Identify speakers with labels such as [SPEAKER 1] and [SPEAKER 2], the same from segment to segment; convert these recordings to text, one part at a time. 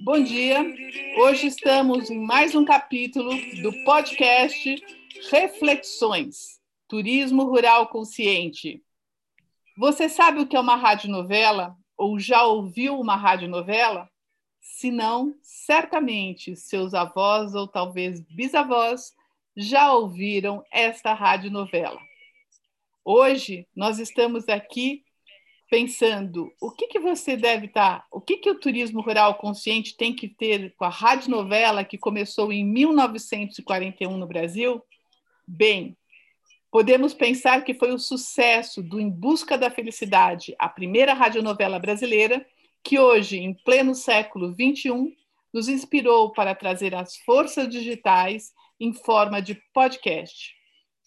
[SPEAKER 1] Bom dia. Hoje estamos em mais um capítulo do podcast Reflexões Turismo Rural Consciente. Você sabe o que é uma radionovela ou já ouviu uma radionovela? Se não, certamente seus avós ou talvez bisavós já ouviram esta radionovela. Hoje nós estamos aqui pensando o que, que você deve estar, tá, o que, que o turismo rural consciente tem que ter com a radionovela que começou em 1941 no Brasil? Bem, podemos pensar que foi o sucesso do Em Busca da Felicidade, a primeira radionovela brasileira, que hoje, em pleno século XXI, nos inspirou para trazer as forças digitais em forma de podcast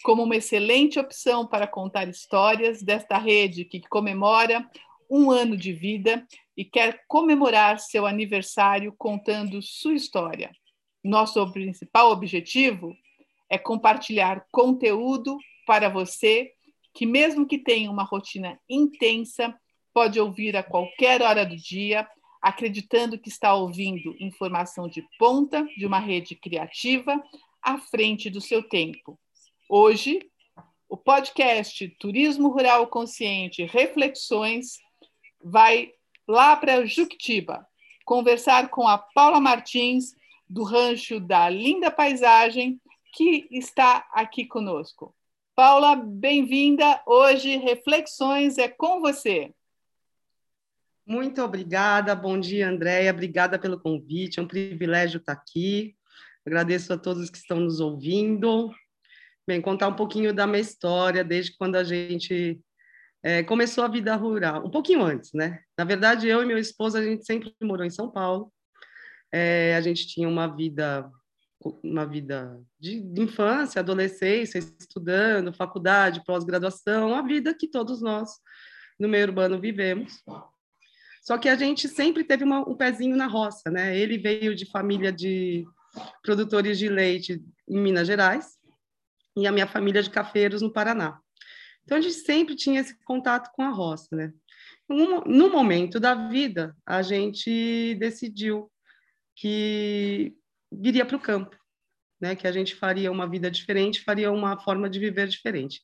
[SPEAKER 1] como uma excelente opção para contar histórias desta rede que comemora um ano de vida e quer comemorar seu aniversário contando sua história. Nosso principal objetivo é compartilhar conteúdo para você que, mesmo que tenha uma rotina intensa, pode ouvir a qualquer hora do dia, acreditando que está ouvindo informação de ponta de uma rede criativa à frente do seu tempo Hoje, o podcast Turismo Rural Consciente Reflexões vai lá para Juquitiba conversar com a Paula Martins, do Rancho da Linda Paisagem, que está aqui conosco. Paula, bem-vinda. Hoje, Reflexões é com você.
[SPEAKER 2] Muito obrigada. Bom dia, Andréia. Obrigada pelo convite. É um privilégio estar aqui. Agradeço a todos que estão nos ouvindo. Bem, contar um pouquinho da minha história, desde quando a gente é, começou a vida rural, um pouquinho antes, né? Na verdade, eu e meu esposo, a gente sempre morou em São Paulo. É, a gente tinha uma vida uma vida de, infância, adolescência, estudando, faculdade, pós-graduação, a vida que todos nós no meio urbano vivemos. Só que a gente sempre teve uma, um pezinho na roça, né? Ele veio de família de produtores de leite em Minas Gerais, e a minha família de cafeiros no Paraná. Então a gente sempre tinha esse contato com a roça, né? No momento da vida, a gente decidiu que viria para o campo, né? Que a gente faria uma vida diferente, faria uma forma de viver diferente.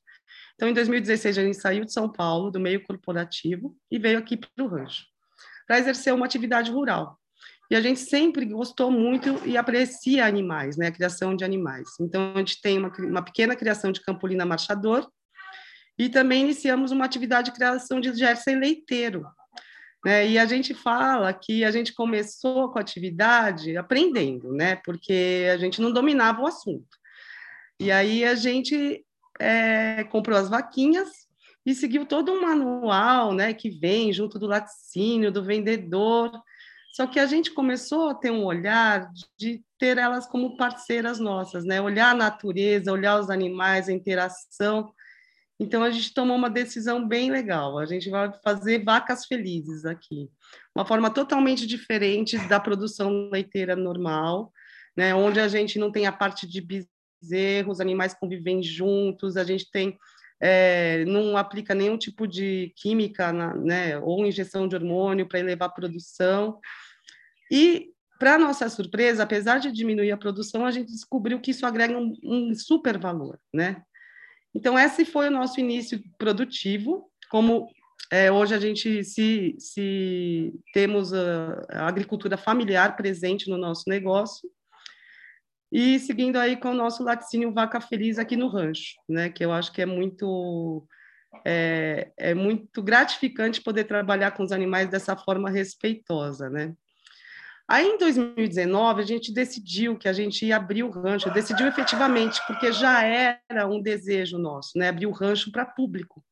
[SPEAKER 2] Então, em 2016, a gente saiu de São Paulo, do meio corporativo, e veio aqui para o rancho, para exercer uma atividade rural. E a gente sempre gostou muito e aprecia animais, né? A criação de animais. Então, a gente tem uma, uma pequena criação de campolina marchador e também iniciamos uma atividade de criação de jersey leiteiro. Né? E a gente fala que a gente começou com a atividade aprendendo, né? Porque a gente não dominava o assunto. E aí a gente é, comprou as vaquinhas e seguiu todo um manual, né? Que vem junto do laticínio, do vendedor, só que a gente começou a ter um olhar de ter elas como parceiras nossas, né? Olhar a natureza, olhar os animais, a interação. Então a gente tomou uma decisão bem legal. A gente vai fazer vacas felizes aqui, uma forma totalmente diferente da produção leiteira normal, né? Onde a gente não tem a parte de bezerros, os animais convivem juntos, a gente tem é, não aplica nenhum tipo de química, na, né, ou injeção de hormônio para elevar a produção. E, para nossa surpresa, apesar de diminuir a produção, a gente descobriu que isso agrega um, um super valor, né? Então, esse foi o nosso início produtivo, como é, hoje a gente se, se temos a, a, agricultura familiar presente no nosso negócio e seguindo aí com o nosso laticínio Vaca Feliz aqui no rancho, né? Que eu acho que é muito é, é muito gratificante poder trabalhar com os animais dessa forma respeitosa, né? Aí, em 2019, a gente decidiu que a gente ia abrir o rancho, decidiu efetivamente, porque já era um desejo nosso, né? Abrir o rancho para público.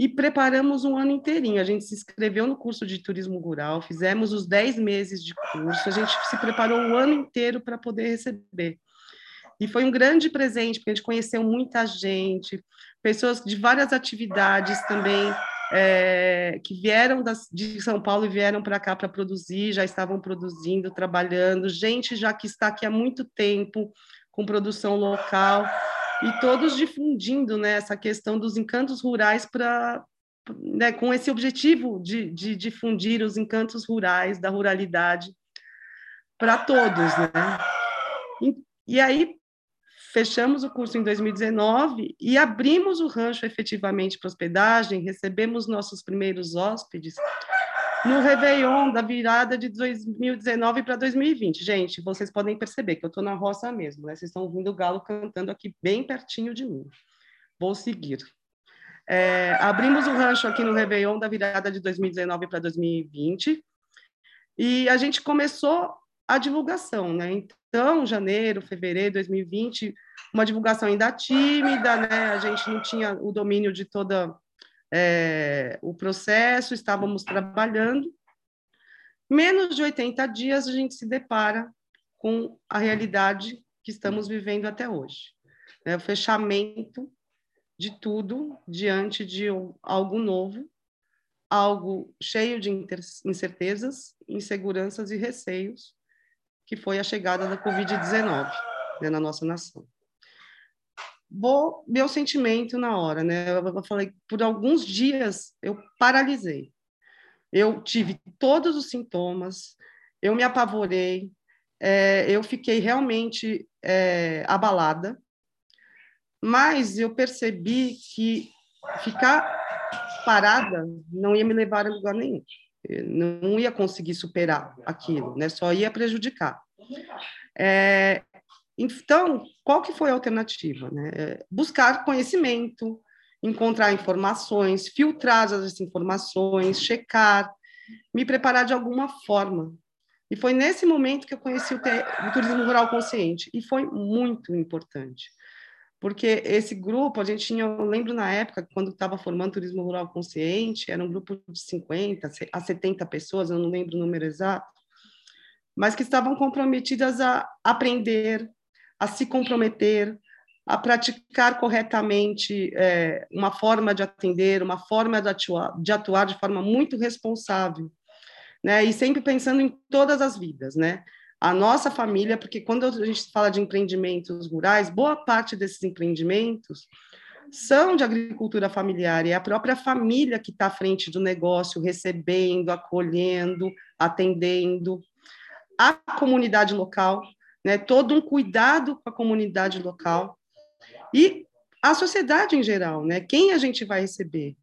[SPEAKER 2] E preparamos um ano inteirinho. A gente se inscreveu no curso de turismo rural, fizemos os 10 meses de curso, a gente se preparou o ano inteiro para poder receber. E foi um grande presente, porque a gente conheceu muita gente, pessoas de várias atividades também é, que vieram das, de São Paulo e vieram para cá para produzir, já estavam produzindo, trabalhando, gente já que está aqui há muito tempo com produção local e todos difundindo né, essa questão dos encantos rurais para né, com esse objetivo de, de difundir os encantos rurais da ruralidade para todos, né? E, e aí fechamos o curso em 2019 e abrimos o rancho efetivamente para hospedagem, recebemos nossos primeiros hóspedes no Réveillon da virada de 2019 para 2020. Gente, vocês podem perceber que eu estou na roça mesmo, né? Vocês estão ouvindo o galo cantando aqui bem pertinho de mim. Vou seguir. É, abrimos o rancho aqui no Réveillon da virada de 2019 para 2020 e a gente começou a divulgação, né? Então, janeiro, fevereiro de 2020, uma divulgação ainda tímida, né? A gente não tinha o domínio de toda é, o processo, estávamos trabalhando. Menos de 80 dias a gente se depara com a realidade que estamos vivendo até hoje. Né? O fechamento de tudo diante de algo novo, algo cheio de incertezas, inseguranças e receios, que foi a chegada da Covid-19 né, na nossa nação. Vou, meu sentimento na hora, né? Eu falei, por alguns dias eu paralisei. Eu tive todos os sintomas, eu me apavorei, é, eu fiquei realmente é, abalada, mas eu percebi que ficar parada não ia me levar a lugar nenhum não ia conseguir superar aquilo, né? Só ia prejudicar. É, então, qual que foi a alternativa? Né? É, buscar conhecimento, encontrar informações, filtrar as informações, checar, me preparar de alguma forma. E foi nesse momento que eu conheci o, o turismo rural consciente, e foi muito importante porque esse grupo, a gente tinha, eu lembro na época, quando estava formando Turismo Rural Consciente, era um grupo de 50 a 70 pessoas, eu não lembro o número exato, mas que estavam comprometidas a aprender, a se comprometer, a praticar corretamente é, uma forma de atender, uma forma de atuar, de atuar de forma muito responsável, né? E sempre pensando em todas as vidas, né? a nossa família, porque quando a gente fala de empreendimentos rurais, boa parte desses empreendimentos são de agricultura familiar, é a própria família que está à frente do negócio, recebendo, acolhendo, atendendo. A comunidade local, né, todo um cuidado com a comunidade local. E a sociedade em geral, né, quem a gente vai receber?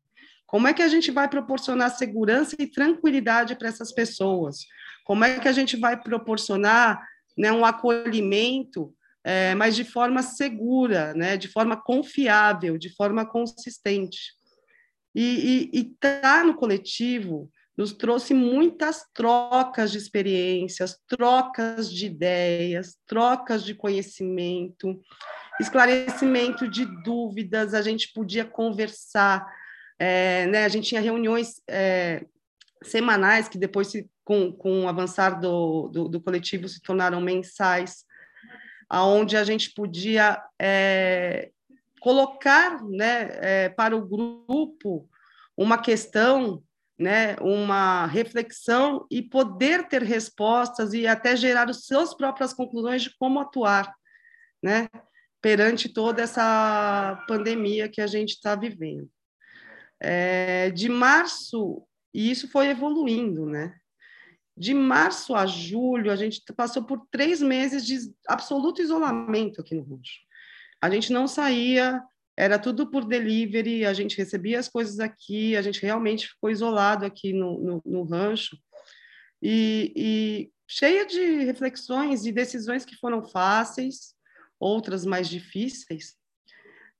[SPEAKER 2] Como é que a gente vai proporcionar segurança e tranquilidade para essas pessoas? Como é que a gente vai proporcionar né, um acolhimento, é, mas de forma segura, né, de forma confiável, de forma consistente? E estar tá no coletivo nos trouxe muitas trocas de experiências, trocas de ideias, trocas de conhecimento, esclarecimento de dúvidas, a gente podia conversar, é, né, a gente tinha reuniões é, semanais que depois se com, com o avançar do, do, do coletivo, se tornaram mensais, aonde a gente podia é, colocar né, é, para o grupo uma questão, né, uma reflexão e poder ter respostas e até gerar as suas próprias conclusões de como atuar, né, perante toda essa pandemia que a gente está vivendo. É, de março, e isso foi evoluindo, né? De março a julho, a gente passou por três meses de absoluto isolamento aqui no Rancho. A gente não saía, era tudo por delivery, a gente recebia as coisas aqui, a gente realmente ficou isolado aqui no, no, no rancho. E, e cheia de reflexões e decisões que foram fáceis, outras mais difíceis,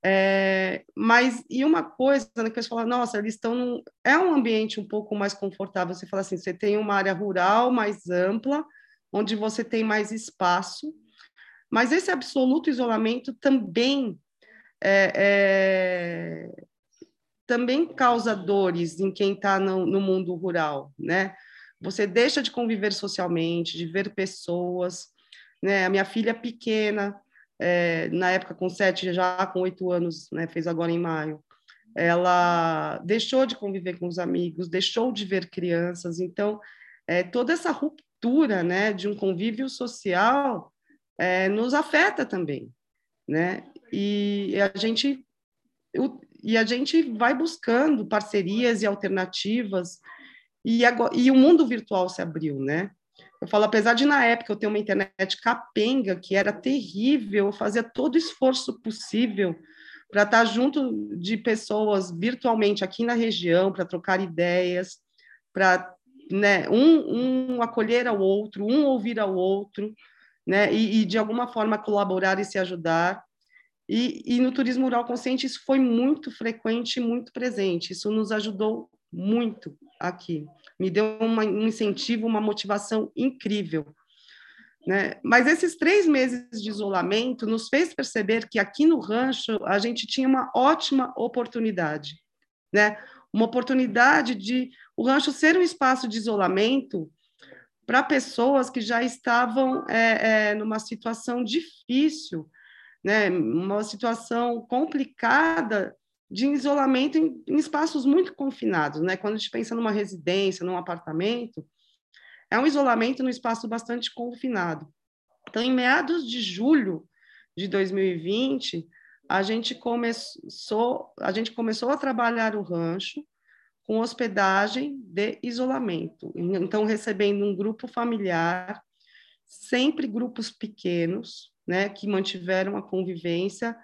[SPEAKER 2] é, mas, e uma coisa né, que você fala, nossa, eles estão num, é um ambiente um pouco mais confortável. Você fala assim, você tem uma área rural mais ampla, onde você tem mais espaço, mas esse absoluto isolamento também é, é, também causa dores em quem está no, no mundo rural, né? Você deixa de conviver socialmente, de ver pessoas, né? A minha filha pequena, é, na época com sete, já com oito anos, né, fez agora em maio, ela deixou de conviver com os amigos, deixou de ver crianças. Então, é, toda essa ruptura né, de um convívio social é, nos afeta também. Né? E a gente e a gente vai buscando parcerias e alternativas e, agora, e o mundo virtual se abriu, né? Eu falo, apesar de na época eu ter uma internet capenga, que era terrível, eu fazia todo esforço possível para estar junto de pessoas virtualmente aqui na região, para trocar ideias, para né, um, um, acolher ao outro, um ouvir ao outro, né, e, e, de alguma forma colaborar e se ajudar. E, e no turismo rural consciente isso foi muito frequente muito presente. Isso nos ajudou muito aqui. Me deu uma, um incentivo, uma motivação incrível. Né? Mas esses três meses de isolamento nos fez perceber que aqui no rancho a gente tinha uma ótima oportunidade, né? Uma oportunidade de o rancho ser um espaço de isolamento para pessoas que já estavam é, é, numa situação difícil, né? Uma situação complicada de isolamento em, em, espaços muito confinados, né? Quando a gente pensa numa residência, num apartamento, é um isolamento no espaço bastante confinado. Então, em meados de julho de 2020, a gente começou, a gente começou a trabalhar o rancho com hospedagem de isolamento. Então, recebendo um grupo familiar, sempre grupos pequenos, né, que mantiveram a convivência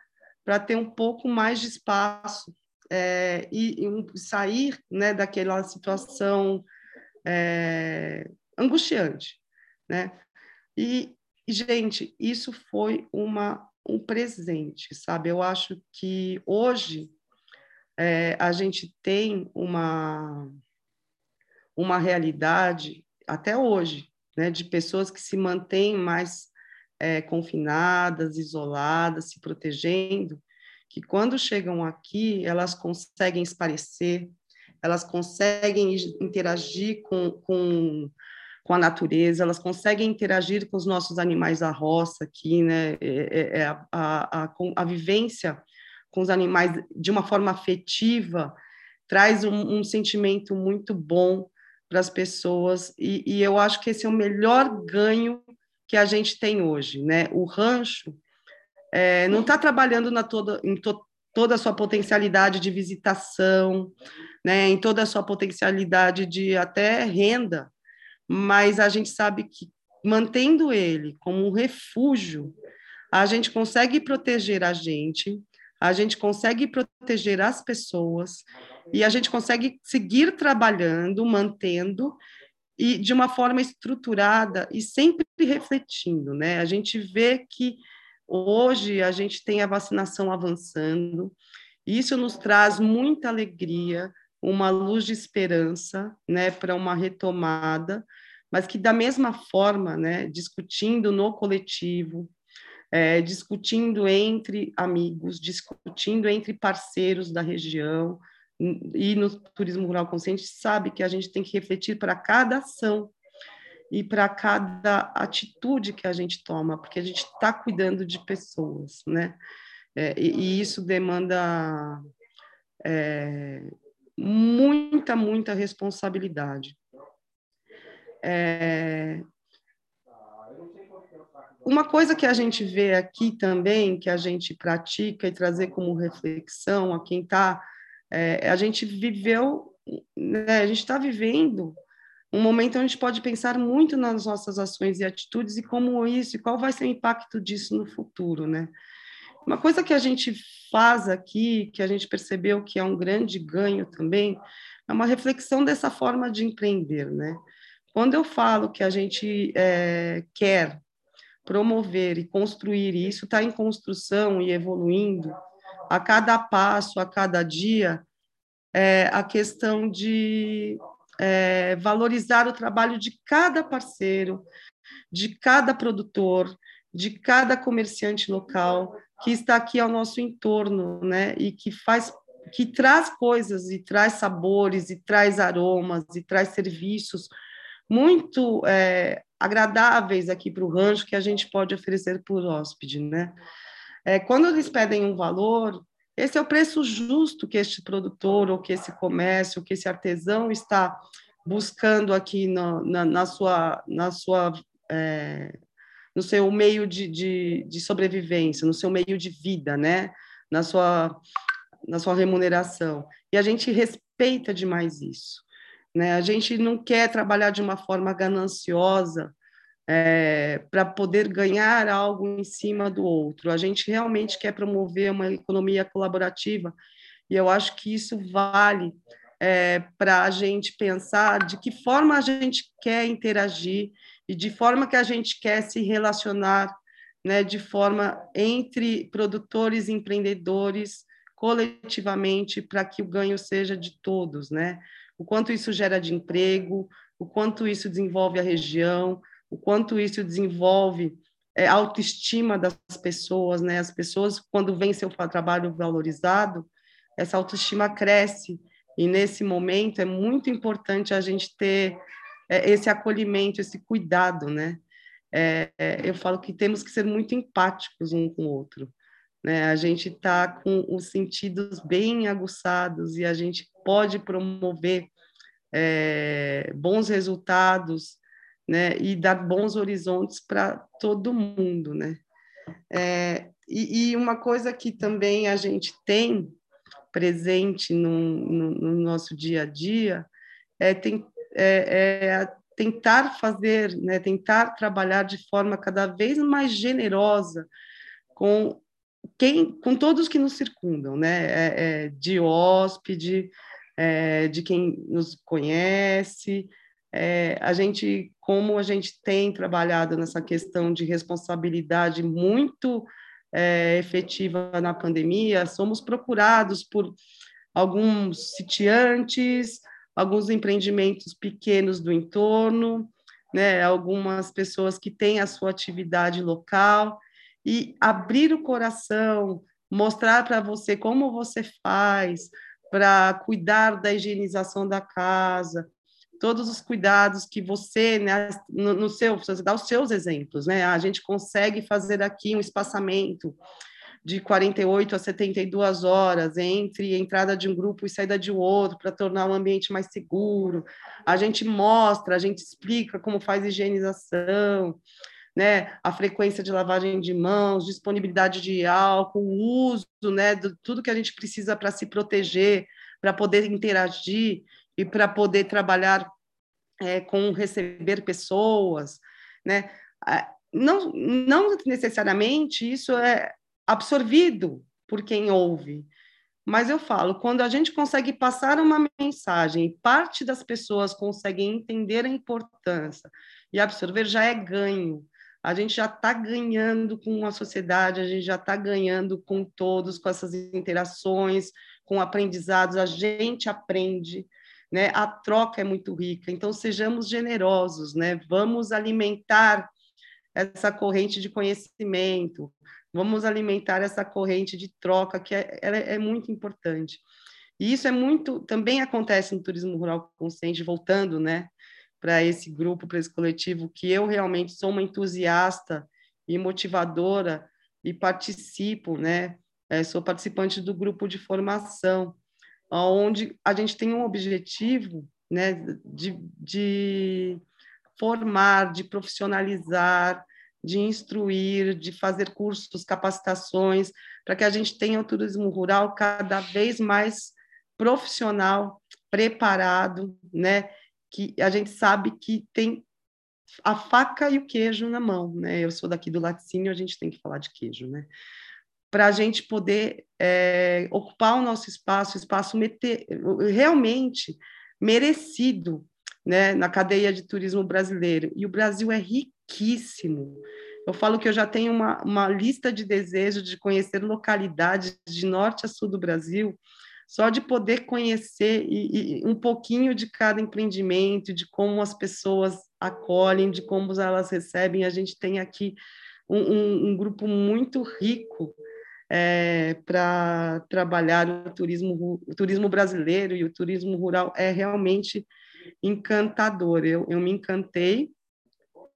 [SPEAKER 2] para ter um pouco mais de espaço é, e, e sair né, daquela situação é, angustiante, né? E, gente, isso foi uma, um presente, sabe? Eu acho que hoje é, a gente tem uma, uma realidade, até hoje, né, de pessoas que se mantêm mais é, confinadas, isoladas, se protegendo, que quando chegam aqui, elas conseguem esparecer, elas conseguem interagir com, com, com a natureza, elas conseguem interagir com os nossos animais da roça aqui, né? É, é, é a, a, a, a, vivência com os animais de uma forma afetiva traz um, um sentimento muito bom para as pessoas, e, e eu acho que esse é o melhor ganho que a gente tem hoje, né? O rancho é, não está trabalhando na toda, em to, toda a sua potencialidade de visitação, né? Em toda a sua potencialidade de até renda, mas a gente sabe que mantendo ele como um refúgio, a gente consegue proteger a gente, a gente consegue proteger as pessoas e a gente consegue seguir trabalhando, mantendo e de uma forma estruturada e sempre refletindo, né? A gente vê que hoje a gente tem a vacinação avançando, isso nos traz muita alegria, uma luz de esperança, né, para uma retomada, mas que da mesma forma, né, discutindo no coletivo, é, discutindo entre amigos, discutindo entre parceiros da região, e no turismo rural consciente sabe que a gente tem que refletir para cada ação e para cada atitude que a gente toma, porque a gente está cuidando de pessoas, né? É, e, e, isso demanda é, muita, muita responsabilidade. É, uma coisa que a gente vê aqui também, que a gente pratica e trazer como reflexão a quem está é, a gente viveu, né, a gente está vivendo um momento onde a gente pode pensar muito nas nossas ações e atitudes e como isso, e qual vai ser o impacto disso no futuro, né? Uma coisa que a gente faz aqui, que a gente percebeu que é um grande ganho também, é uma reflexão dessa forma de empreender, né? Quando eu falo que a gente é, quer promover e construir, e isso está em construção e evoluindo, a cada passo, a cada dia, é, a questão de é, valorizar o trabalho de cada parceiro, de cada produtor, de cada comerciante local que está aqui ao nosso entorno, né? E que faz, que traz coisas e traz sabores e traz aromas e traz serviços muito é, agradáveis aqui para o rancho que a gente pode oferecer o hóspede, né? É, quando eles pedem um valor, esse é o preço justo que este produtor, ou que esse comércio, que esse artesão está buscando aqui no, na, na, sua, na sua é, no seu meio de, de, de, sobrevivência, no seu meio de vida, né? na, sua, na sua remuneração. E a gente respeita demais isso. Né? A gente não quer trabalhar de uma forma gananciosa é, para poder ganhar algo em cima do outro. A gente realmente quer promover uma economia colaborativa e eu acho que isso vale é, para a gente pensar de que forma a gente quer interagir e de forma que a gente quer se relacionar, né, de forma entre produtores e empreendedores coletivamente para que o ganho seja de todos, né? O quanto isso gera de emprego, o quanto isso desenvolve a região, o quanto isso desenvolve é, autoestima das pessoas, né? As pessoas quando vêm seu trabalho valorizado, essa autoestima cresce e nesse momento é muito importante a gente ter é, esse acolhimento, esse cuidado, né? É, é, eu falo que temos que ser muito empáticos um com o outro. Né? A gente está com os sentidos bem aguçados e a gente pode promover é, bons resultados né? e dar bons horizontes para todo mundo. Né? É, e, e, uma coisa que também a gente tem presente no, no, no nosso dia a dia é, tem, é, é tentar fazer, né, tentar trabalhar de forma cada vez mais generosa com quem, com todos que nos circundam, né, é, é, de hóspede, é, de quem nos conhece, é, a gente, como a gente tem trabalhado nessa questão de responsabilidade muito é, efetiva na pandemia, somos procurados por alguns sitiantes, alguns empreendimentos pequenos do entorno, né, algumas pessoas que têm a sua atividade local, e abrir o coração, mostrar para você como você faz para cuidar da higienização da casa, todos os cuidados que você, né, no, no seu, você dá os seus exemplos, né? A gente consegue fazer aqui um espaçamento de 48 a 72 horas entre entrada de um grupo e saída de outro para tornar o ambiente mais seguro. A gente mostra, a gente explica como faz higienização, né, a frequência de lavagem de mãos, disponibilidade de álcool, o uso, né, de tudo que a gente precisa para se proteger, para poder interagir e para poder trabalhar é, com receber pessoas, né? Não, não necessariamente isso é absorvido por quem ouve. Mas eu falo, quando a gente consegue passar uma mensagem parte das pessoas conseguem entender a importância e absorver, já é ganho. A gente já está ganhando com a sociedade, a gente já está ganhando com todos, com essas interações, com aprendizados, a gente aprende, né? A troca é muito rica, então sejamos generosos, né? Vamos alimentar essa corrente de conhecimento, Vamos alimentar essa corrente de troca que é, é muito importante. E isso é muito, também acontece no turismo rural consciente, voltando, né, para esse grupo, para esse coletivo, que eu realmente sou uma entusiasta e motivadora e participo, né, é, sou participante do grupo de formação, onde a gente tem um objetivo, né, de, de formar, de profissionalizar, de instruir, de fazer cursos, capacitações, para que a gente tenha o turismo rural cada vez mais profissional, preparado, né? Que a gente sabe que tem a faca e o queijo na mão, né? Eu sou daqui do laticínio, a gente tem que falar de queijo, né? Para a gente poder é, ocupar o nosso espaço, espaço meter, realmente merecido, né? Na cadeia de turismo brasileiro. E o Brasil é riquíssimo. Eu falo que eu já tenho uma, uma lista de desejos de conhecer localidades de norte a sul do Brasil, só de poder conhecer e, e um pouquinho de cada empreendimento, de como as pessoas acolhem, de como elas recebem. A gente tem aqui um, um, um grupo muito rico é, para trabalhar o turismo, o turismo brasileiro e o turismo rural é realmente encantador. Eu, eu me encantei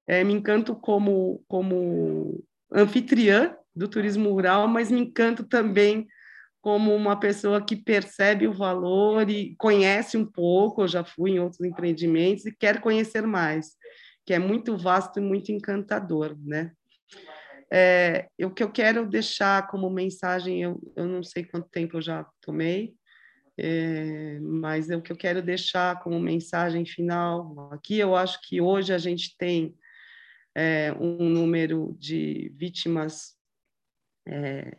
[SPEAKER 2] é, me encanto como, como anfitriã do turismo rural, mas me encanto também como uma pessoa que percebe o valor e conhece um pouco, eu já fui em outros empreendimentos e quer conhecer mais, que é muito vasto e muito encantador, né? É, o que eu quero deixar como mensagem, eu, eu não sei quanto tempo eu já tomei, é, mas é o que eu quero deixar como mensagem final aqui, eu acho que hoje a gente tem é, um número de vítimas é,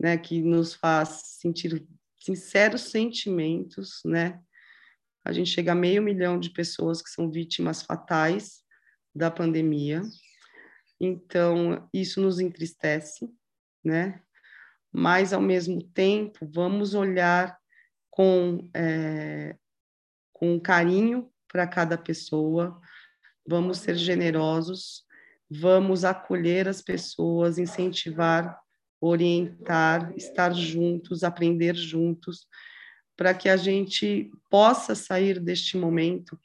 [SPEAKER 2] né, que nos faz sentir sinceros sentimentos, né? A gente chega a meio milhão de pessoas que são vítimas fatais da pandemia. Então, isso nos entristece, né? Mas, ao mesmo tempo, vamos olhar com, é, com carinho para cada pessoa, vamos ser generosos, vamos acolher as pessoas, incentivar, orientar, estar juntos, aprender juntos, para que a gente possa sair deste momento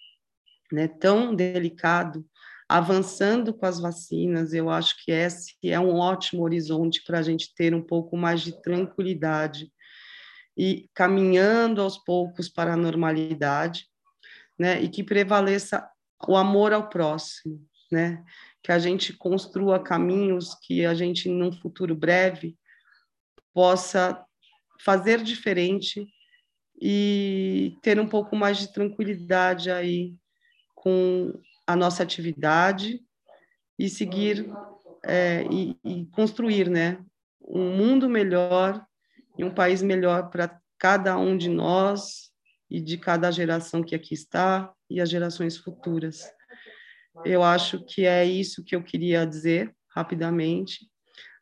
[SPEAKER 2] né, tão delicado avançando com as vacinas, eu acho que esse é um ótimo horizonte para a gente ter um pouco mais de tranquilidade e caminhando aos poucos para a normalidade, né? E que prevaleça o amor ao próximo, né? Que a gente construa caminhos que a gente, num futuro breve, possa fazer diferente e ter um pouco mais de tranquilidade aí com a nossa atividade e seguir é, e, e, construir, né, um mundo melhor e um país melhor para cada um de nós e de cada geração que aqui está e as gerações futuras. Eu acho que é isso que eu queria dizer rapidamente.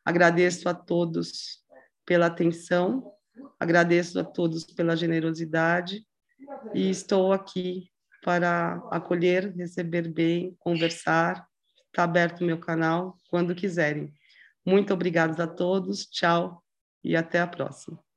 [SPEAKER 2] Agradeço a todos pela atenção, agradeço a todos pela generosidade e estou aqui para acolher, receber bem, conversar. Está aberto o meu canal quando quiserem. Muito obrigada a todos, tchau e até a próxima.